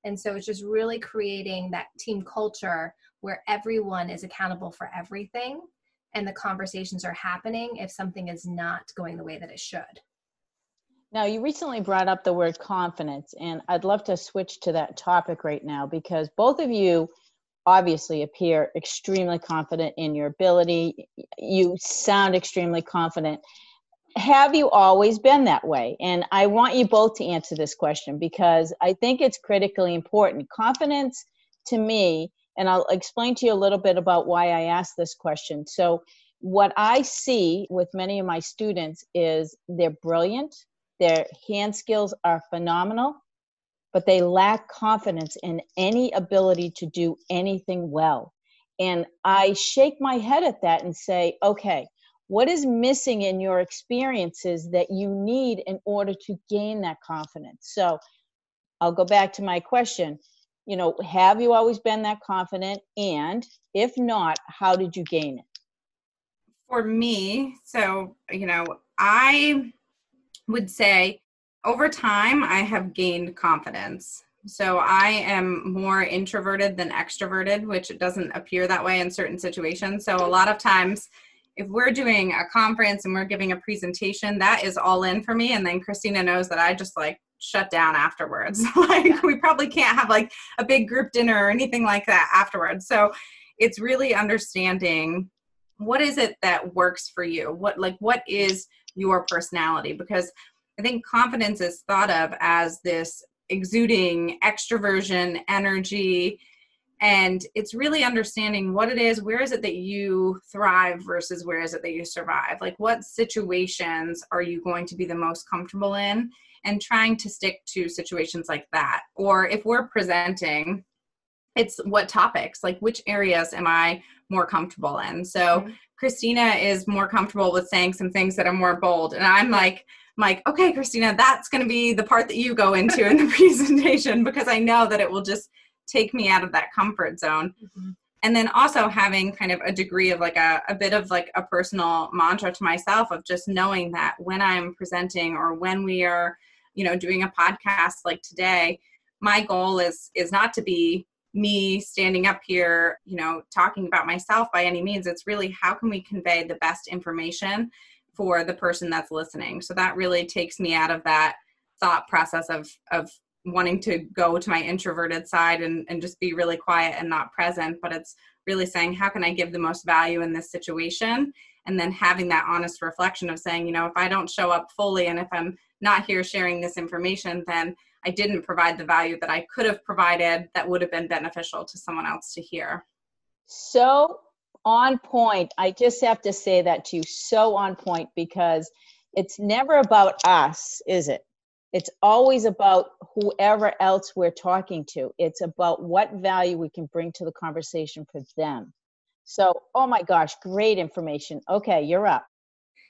And so it's just really creating that team culture where everyone is accountable for everything and the conversations are happening if something is not going the way that it should. Now, you recently brought up the word confidence, and I'd love to switch to that topic right now because both of you obviously appear extremely confident in your ability. You sound extremely confident. Have you always been that way? And I want you both to answer this question because I think it's critically important. Confidence to me, and I'll explain to you a little bit about why I asked this question. So, what I see with many of my students is they're brilliant, their hand skills are phenomenal, but they lack confidence in any ability to do anything well. And I shake my head at that and say, okay, what is missing in your experiences that you need in order to gain that confidence? So I'll go back to my question. You know, have you always been that confident? And if not, how did you gain it? For me, so, you know, I would say over time, I have gained confidence. So I am more introverted than extroverted, which doesn't appear that way in certain situations. So a lot of times, if we're doing a conference and we're giving a presentation, that is all in for me. And then Kristina knows that I just like shut down afterwards. like we probably can't have like a big group dinner or anything like that afterwards. So it's really understanding what is it that works for you? What like what is your personality because I think confidence is thought of as this exuding extroversion, energy, and it's really understanding what it is, where is it that you thrive versus where is it that you survive? Like, what situations are you going to be the most comfortable in? And trying to stick to situations like that. Or if we're presenting, it's what topics, like which areas am I more comfortable in? So, mm-hmm. Kristina is more comfortable with saying some things that are more bold. And I'm like, I'm like, okay, Kristina, that's going to be the part that you go into in the presentation because I know that it will just take me out of that comfort zone. Mm-hmm. And then also having kind of a degree of like a, a bit of like a personal mantra to myself of just knowing that when I'm presenting or when we are, you know, doing a podcast like today, my goal is is not to be me standing up here, you know, talking about myself by any means. It's really how can we convey the best information for the person that's listening. So that really takes me out of that thought process of of wanting to go to my introverted side and, and just be really quiet and not present. But it's really saying, how can I give the most value in this situation? And then having that honest reflection of saying, you know, if I don't show up fully and if I'm not here sharing this information, then I didn't provide the value that I could have provided that would have been beneficial to someone else to hear. So on point. I just have to say that to you. So on point because it's never about us, is it? It's always about whoever else we're talking to. It's about what value we can bring to the conversation for them. So, oh my gosh, great information. Okay, you're up.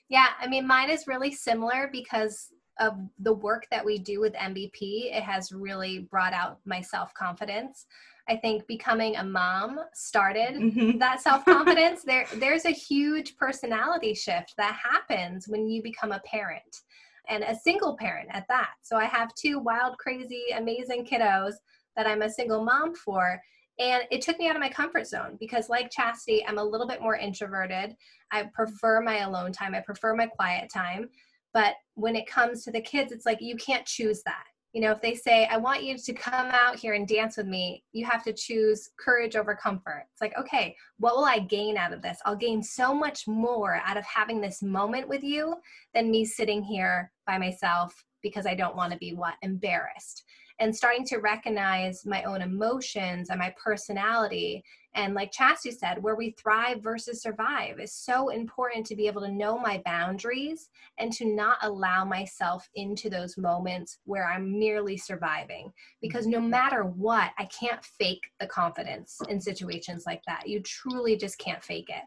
Yeah, I mean, mine is really similar because of the work that we do with MVP, it has really brought out my self confidence. I think becoming a mom started mm-hmm. that self confidence. there, there's a huge personality shift that happens when you become a parent and a single parent at that. So I have two wild, crazy, amazing kiddos that I'm a single mom for. And it took me out of my comfort zone because, like Chasity, I'm a little bit more introverted. I prefer my alone time, I prefer my quiet time. But when it comes to the kids, it's like you can't choose that. You know, if they say, I want you to come out here and dance with me, you have to choose courage over comfort. It's like, okay, what will I gain out of this? I'll gain so much more out of having this moment with you than me sitting here by myself because I don't want to be what embarrassed. And starting to recognize my own emotions and my personality. And like chasity said where we thrive versus survive is so important to be able to know my boundaries and to not allow myself into those moments where i'm merely surviving. Because no matter what i can't fake the confidence in situations like that. You truly just can't fake it.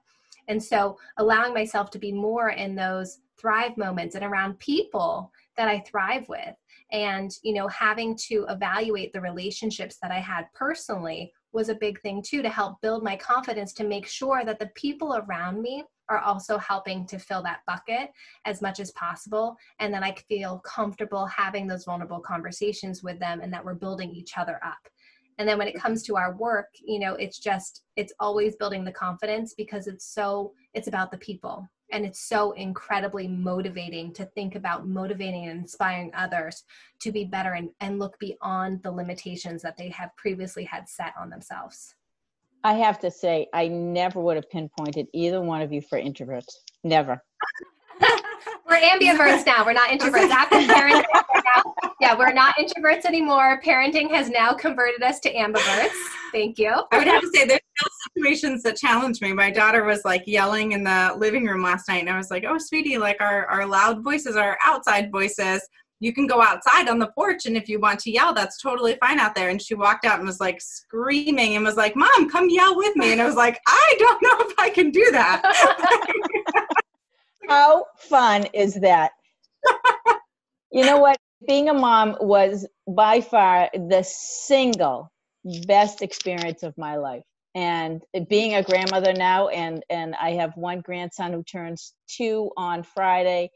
And so allowing myself to be more in those thrive moments and around people that I thrive with and you know having to evaluate the relationships that I had personally was a big thing too to help build my confidence to make sure that the people around me are also helping to fill that bucket as much as possible and that I feel comfortable having those vulnerable conversations with them and that we're building each other up. And then when it comes to our work you know it's just it's always building the confidence because it's so it's about the people and it's so incredibly motivating to think about motivating and inspiring others to be better and, and look beyond the limitations that they have previously had set on themselves I have to say, I never would have pinpointed either one of you for introverts. Never. we're ambiverts now. We're not introverts. After parenting, now, yeah, we're not introverts anymore. Parenting has now converted us to ambiverts. Thank you. I would have to say there's still situations that challenge me. My daughter was like yelling in the living room last night, and I was like, "Oh, sweetie, like our our loud voices are outside voices." you can go outside on the porch and if you want to yell that's totally fine out there. And she walked out and was like screaming and was like mom come yell with me. And i was like i don't know if i can do that. How fun is that? You know what? Being a mom was by far the single best experience of my life and being a grandmother now and and i have one grandson who turns two on friday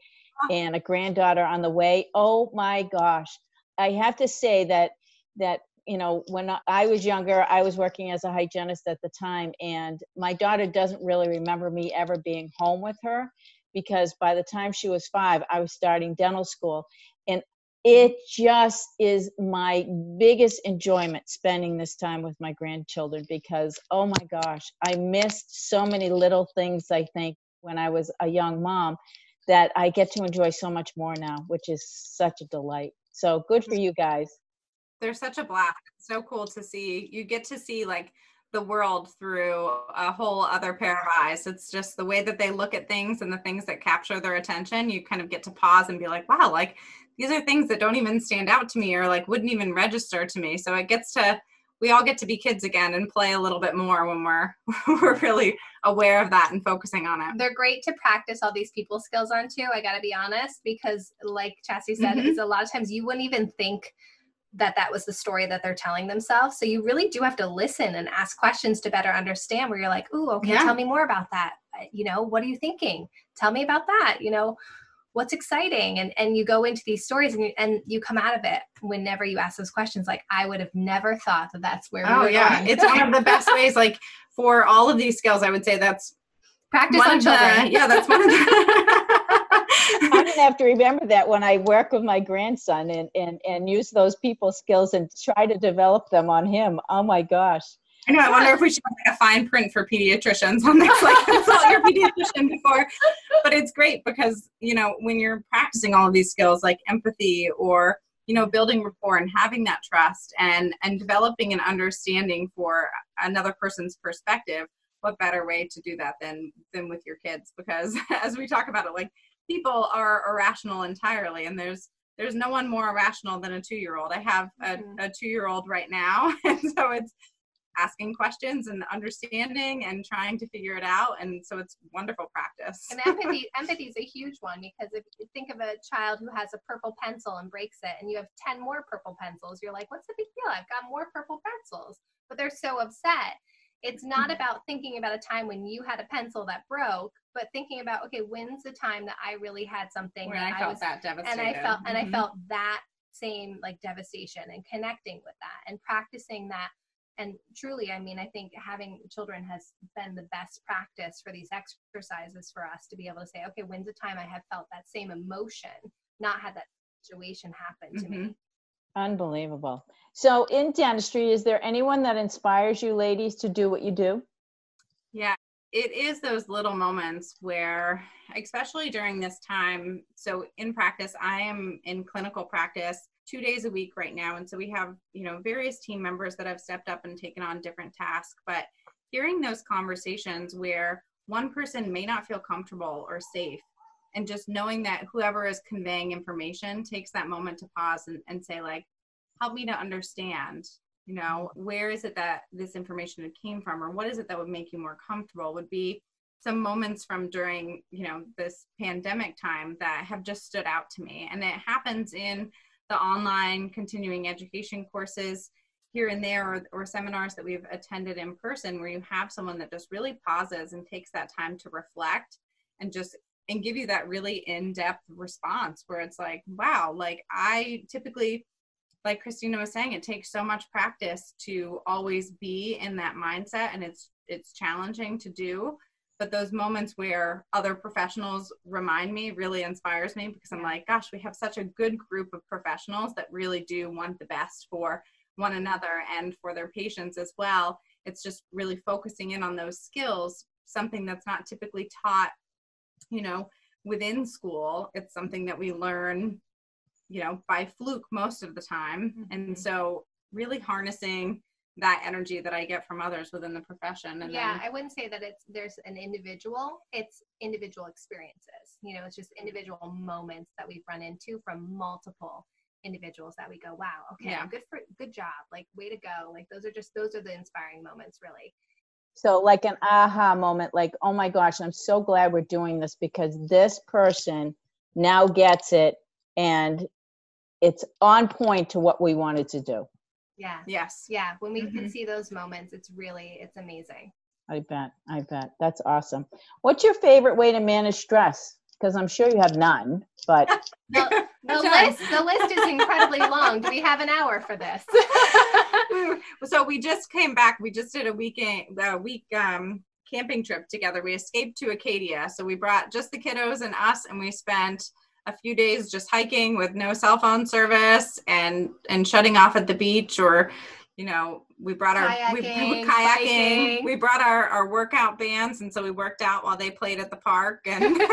and a granddaughter on the way. Oh my gosh. I have to say that that you know when I was younger, I was working as a hygienist at the time and my daughter doesn't really remember me ever being home with her because by the time she was 5, I was starting dental school it just is my biggest enjoyment spending this time with my grandchildren because oh my gosh i missed so many little things i think when i was a young mom that I get to enjoy so much more now, which is such a delight. So good for you guys. They're such a blast. It's so cool to see. You get to see like the world through a whole other pair of eyes. It's just the way that they look at things and the things that capture their attention. You kind of get to pause and be like, wow, like these are things that don't even stand out to me or like wouldn't even register to me. So it gets to we all get to be kids again and play a little bit more when we're we're really aware of that and focusing on it. They're great to practice all these people skills on too. I got to be honest because like Chasity said, mm-hmm. is a lot of times you wouldn't even think that that was the story that they're telling themselves. So you really do have to listen and ask questions to better understand where you're like, "Ooh, okay, yeah. tell me more about that." Uh, you know, what are you thinking? Tell me about that. You know, what's exciting and and you go into these stories and you, and you come out of it whenever you ask those questions like i would have never thought that that's where we oh, were. oh we yeah it's one of the best ways like for all of these skills i would say that's practice on children the, yeah that's one of the i'm have to remember that when i work with my grandson and and and use those people skills and try to develop them on him oh my gosh I know. I wonder if we should have like a fine print for pediatricians on this, like consult your pediatrician before. But it's great because you know when you're practicing all of these skills, like empathy or you know building rapport and having that trust and and developing an understanding for another person's perspective. What better way to do that than than with your kids? Because as we talk about it, like people are irrational entirely, and there's there's no one more irrational than a two year old. I have a, mm-hmm. a two year old right now, and so it's asking questions and understanding and trying to figure it out and so it's wonderful practice and empathy empathy is a huge one because if you think of a child who has a purple pencil and breaks it and you have 10 more purple pencils you're like what's the big deal i've got more purple pencils but they're so upset it's not mm-hmm. about thinking about a time when you had a pencil that broke but thinking about okay when's the time that i really had something Where that I, felt was, that devastated and i felt mm-hmm. and i felt that same like devastation and connecting with that and practicing that. And truly i mean i think having children has been the best practice for these exercises for us to be able to say okay when's the time i have felt that same emotion not had that situation happen to mm-hmm. me unbelievable. So in dentistry is there anyone that inspires you ladies to do what you do? yeah it is those little moments where especially during this time so in practice i am in clinical practice two days a week right now. And so we have, you know, various team members that have stepped up and taken on different tasks. But hearing those conversations where one person may not feel comfortable or safe, and just knowing that whoever is conveying information takes that moment to pause and, and say, like, help me to understand, you know, where is it that this information came from, or what is it that would make you more comfortable, would be some moments from during you know this pandemic time that have just stood out to me. And it happens in the online continuing education courses here and there or, or seminars that we've attended in person where you have someone that just really pauses and takes that time to reflect and just and give you that really in-depth response where it's like wow like i typically like kristina was saying it takes so much practice to always be in that mindset and it's it's challenging to do but those moments where other professionals remind me really inspires me because I'm like, gosh, we have such a good group of professionals that really do want the best for one another and for their patients as well. It's just really focusing in on those skills, something that's not typically taught, you know, within school. It's something that we learn, you know, by fluke most of the time. Mm-hmm. And so really harnessing that energy that I get from others within the profession. And yeah, then, I wouldn't say that it's there's an individual. It's individual experiences. You know, it's just individual moments that we've run into from multiple individuals that we go, wow, okay, yeah. good for good job, like way to go. Like those are just those are the inspiring moments, really. So like an aha moment, like oh my gosh, I'm so glad we're doing this because this person now gets it and it's on point to what we wanted to do. Yeah. Yes. Yeah. When we mm-hmm. can see those moments, it's really, it's amazing. I bet. I bet. That's awesome. What's your favorite way to manage stress? Because I'm sure you have none, but the, the list the list is incredibly long. Do we have an hour for this? so we just came back. We just did a weekend a week um camping trip together. We escaped to Acadia. So we brought just the kiddos and us and we spent a few days just hiking with no cell phone service and and shutting off at the beach or you know we brought our kayaking, we, kayaking we brought our our workout bands and so we worked out while they played at the park and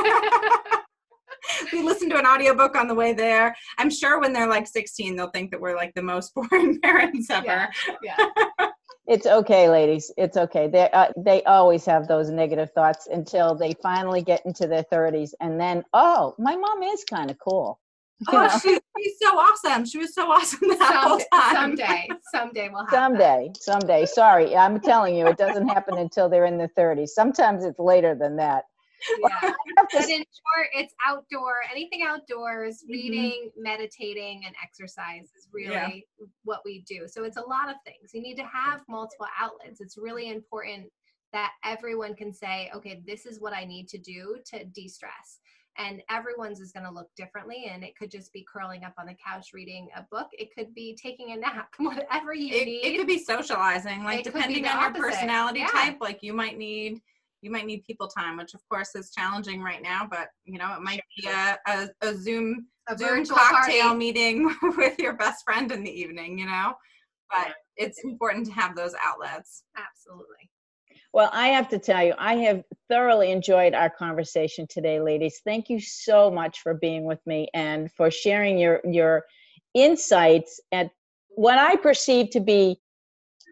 we listened to an audiobook on the way there. I'm sure when they're like 16 they'll think that we're like the most boring parents ever. Yeah, yeah. It's okay, ladies. It's okay. They uh, they always have those negative thoughts until they finally get into their thirties, and then oh, my mom is kind of cool. oh, she's, she's so awesome. She was so awesome that Some, whole time. Someday, someday we'll have Someday, someday. Sorry, I'm telling you, it doesn't happen until they're in their 30s. Sometimes it's later than that yeah. but in short, it's outdoor, anything outdoors, mm-hmm. reading, meditating, and exercise is really yeah. what we do. So it's a lot of things. You need to have multiple outlets. It's really important that everyone can say, okay, this is what I need to do to de stress. And everyone's is going to look differently. And it could just be curling up on the couch reading a book. It could be taking a nap, whatever you it, need. It could be socializing, like it depending on opposite. your personality yeah. type. Like you might need you might need people time, which of course is challenging right now, but you know, it might be a, a, a Zoom a Zoom cocktail party. meeting with your best friend in the evening, you know? But it's important to have those outlets. Absolutely. Well, I have to tell you, I have thoroughly enjoyed our conversation today, ladies. Thank you so much for being with me and for sharing your your insights at what I perceive to be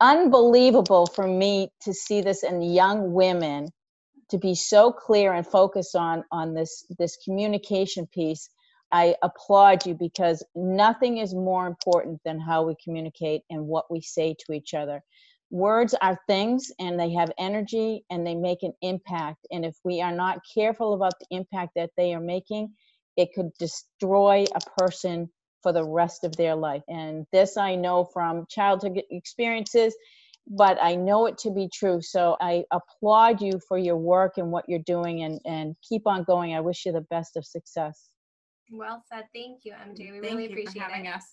unbelievable for me to see this in young women to be so clear and focused on on this this communication piece i applaud you because nothing is more important than how we communicate and what we say to each other. Words are things and they have energy and they make an impact. And if we are not careful about the impact that they are making it could destroy a person for the rest of their life. And this i know from childhood experiences but I know it to be true. So I applaud you for your work and what you're doing and, and keep on going. I wish you the best of success. Well said. Thank you, MJ. We Thank really appreciate having it. us.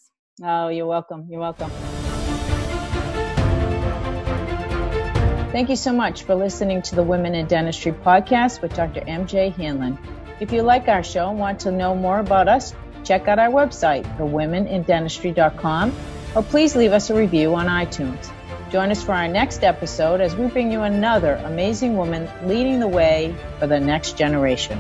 Oh, you're welcome. You're welcome. Thank you so much for listening to the Women in Dentistry podcast with Dr. MJ Hanlon. If you like our show and want to know more about us, check out our website, thewomenindentistry.com, or please leave us a review on iTunes. Join us for our next episode as we bring you another amazing woman leading the way for the next generation.